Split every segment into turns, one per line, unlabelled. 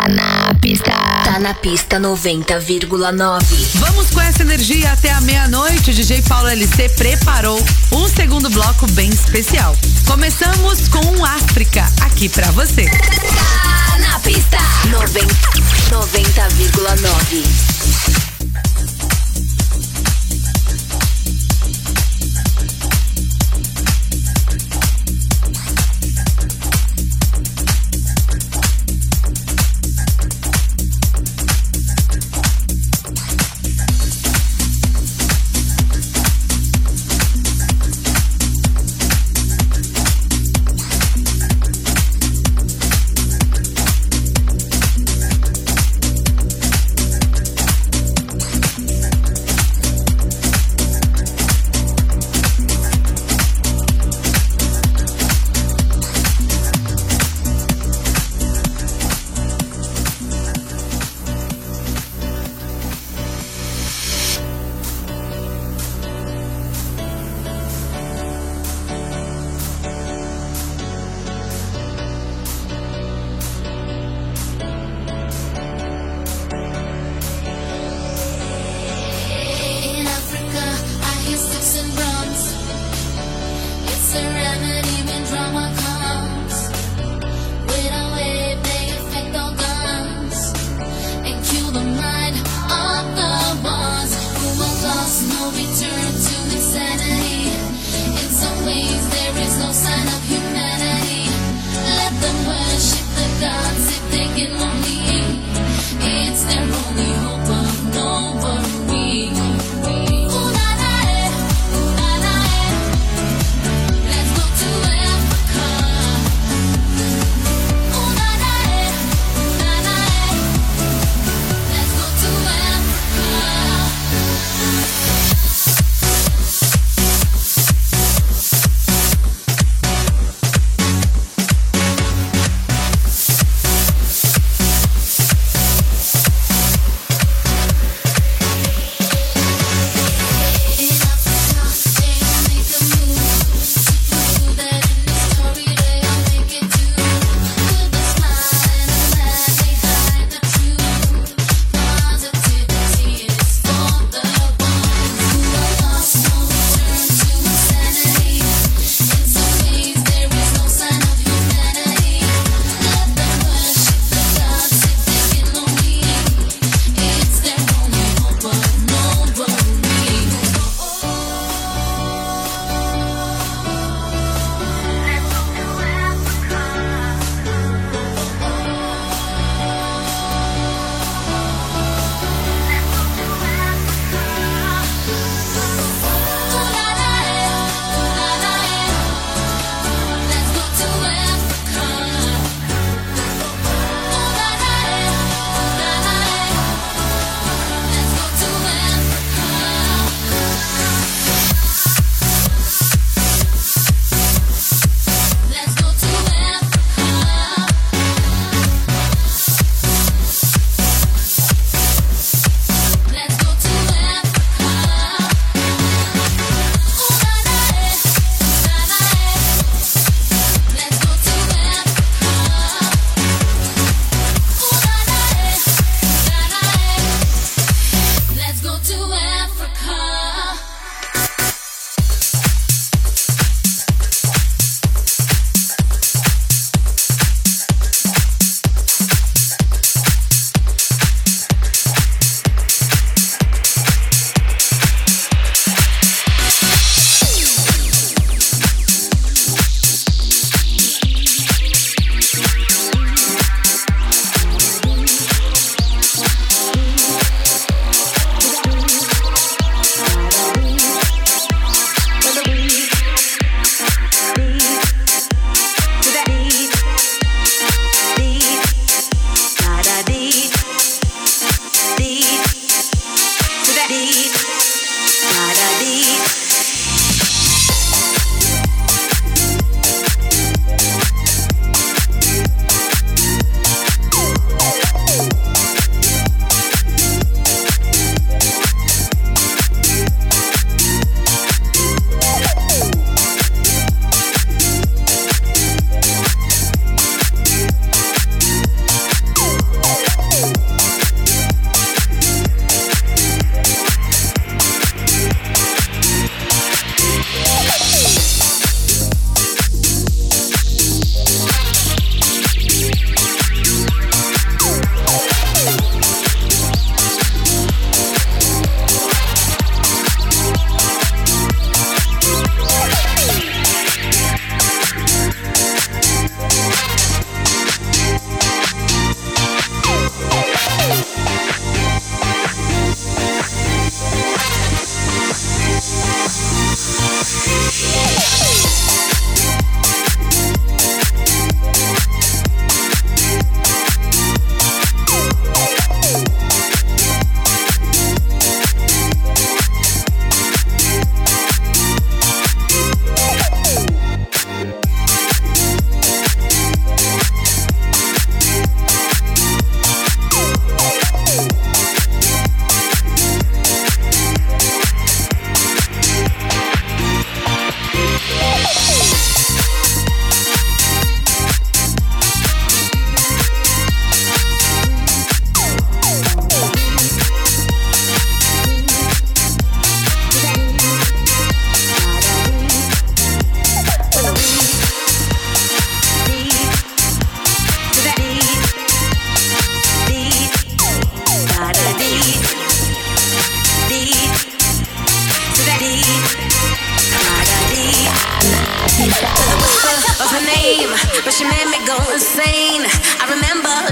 Tá na pista.
Tá na pista 90,9.
Vamos com essa energia até a meia-noite. O DJ Paulo LC preparou um segundo bloco bem especial. Começamos com África, aqui pra você.
Tá na pista 90,9.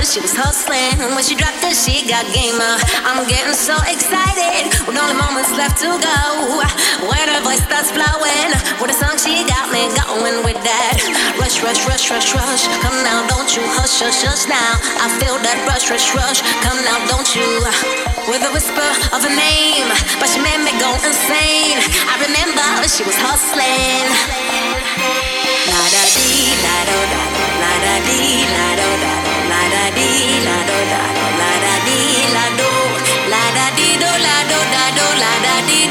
She was hustling. When she dropped it, she got gamer. I'm getting so excited with only moments left to go. When her voice starts flowing, with a song she got me going with that. Rush, rush, rush, rush, rush. Come now, don't you hush, hush, hush now. I feel that rush, rush, rush. Come now, don't you? With a whisper of a name, but she made me go insane. I remember she was hustling la da di la do la do da do la da
di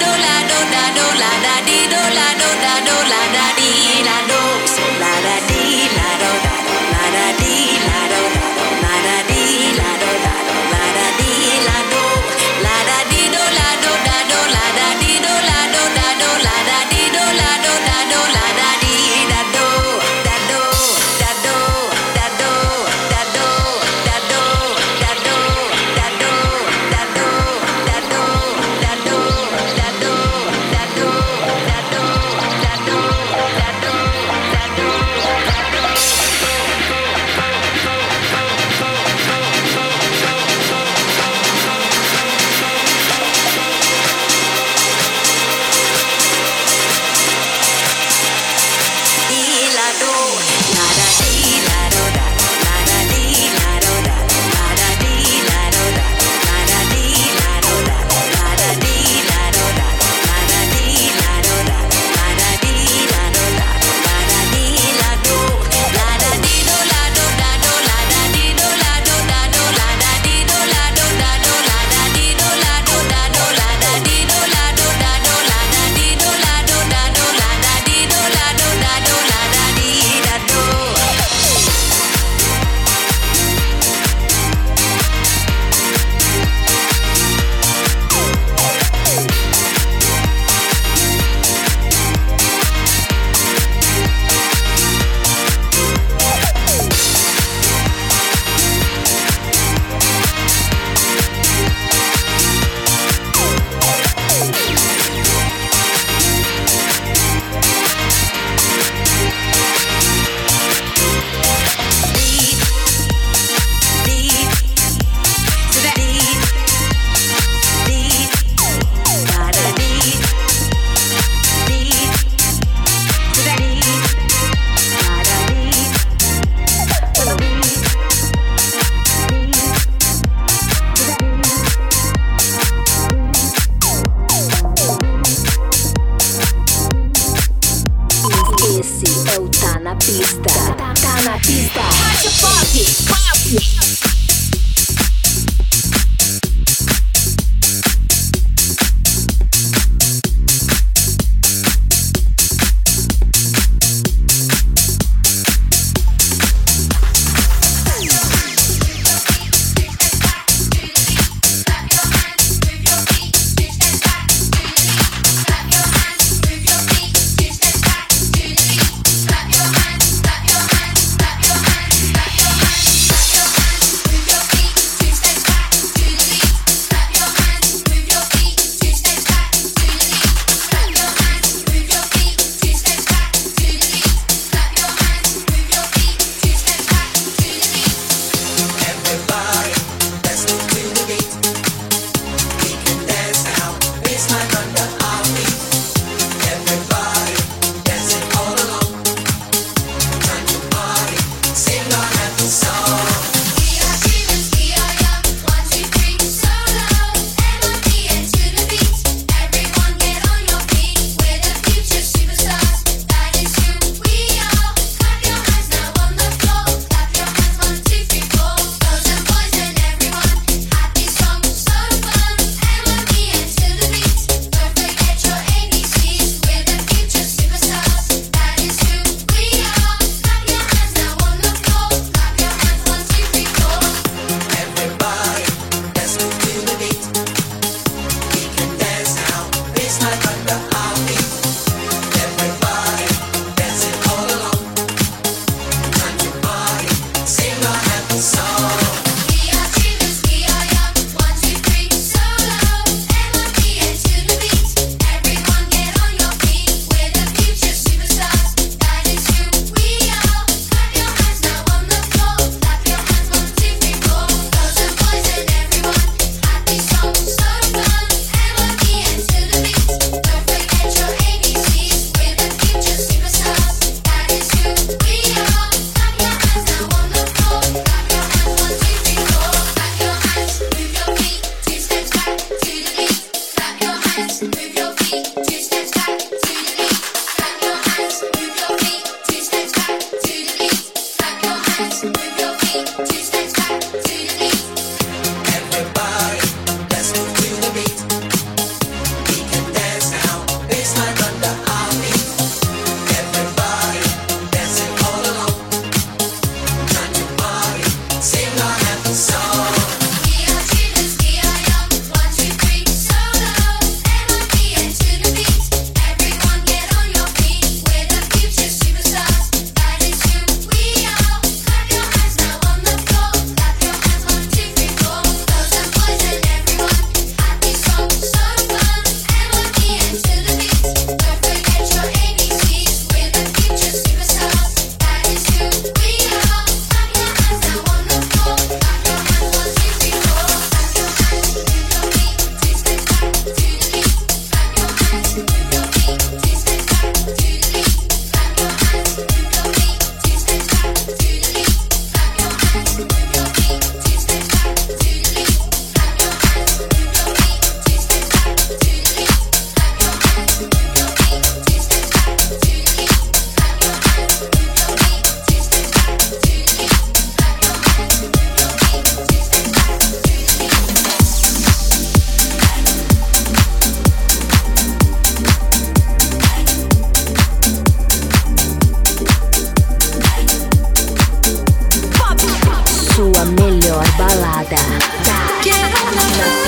balada. Tá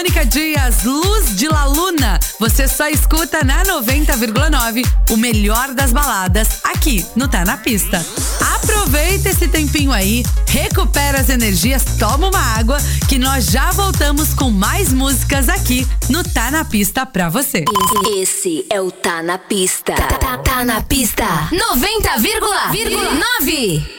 Mônica Dias, Luz de La Luna. Você só escuta na 90,9 o melhor das baladas aqui no Tá na Pista. Aproveita esse tempinho aí, recupera as energias, toma uma água, que nós já voltamos com mais músicas aqui no Tá na Pista pra você.
Esse é o Tá na pista. Tá, tá, tá na pista. 90,9.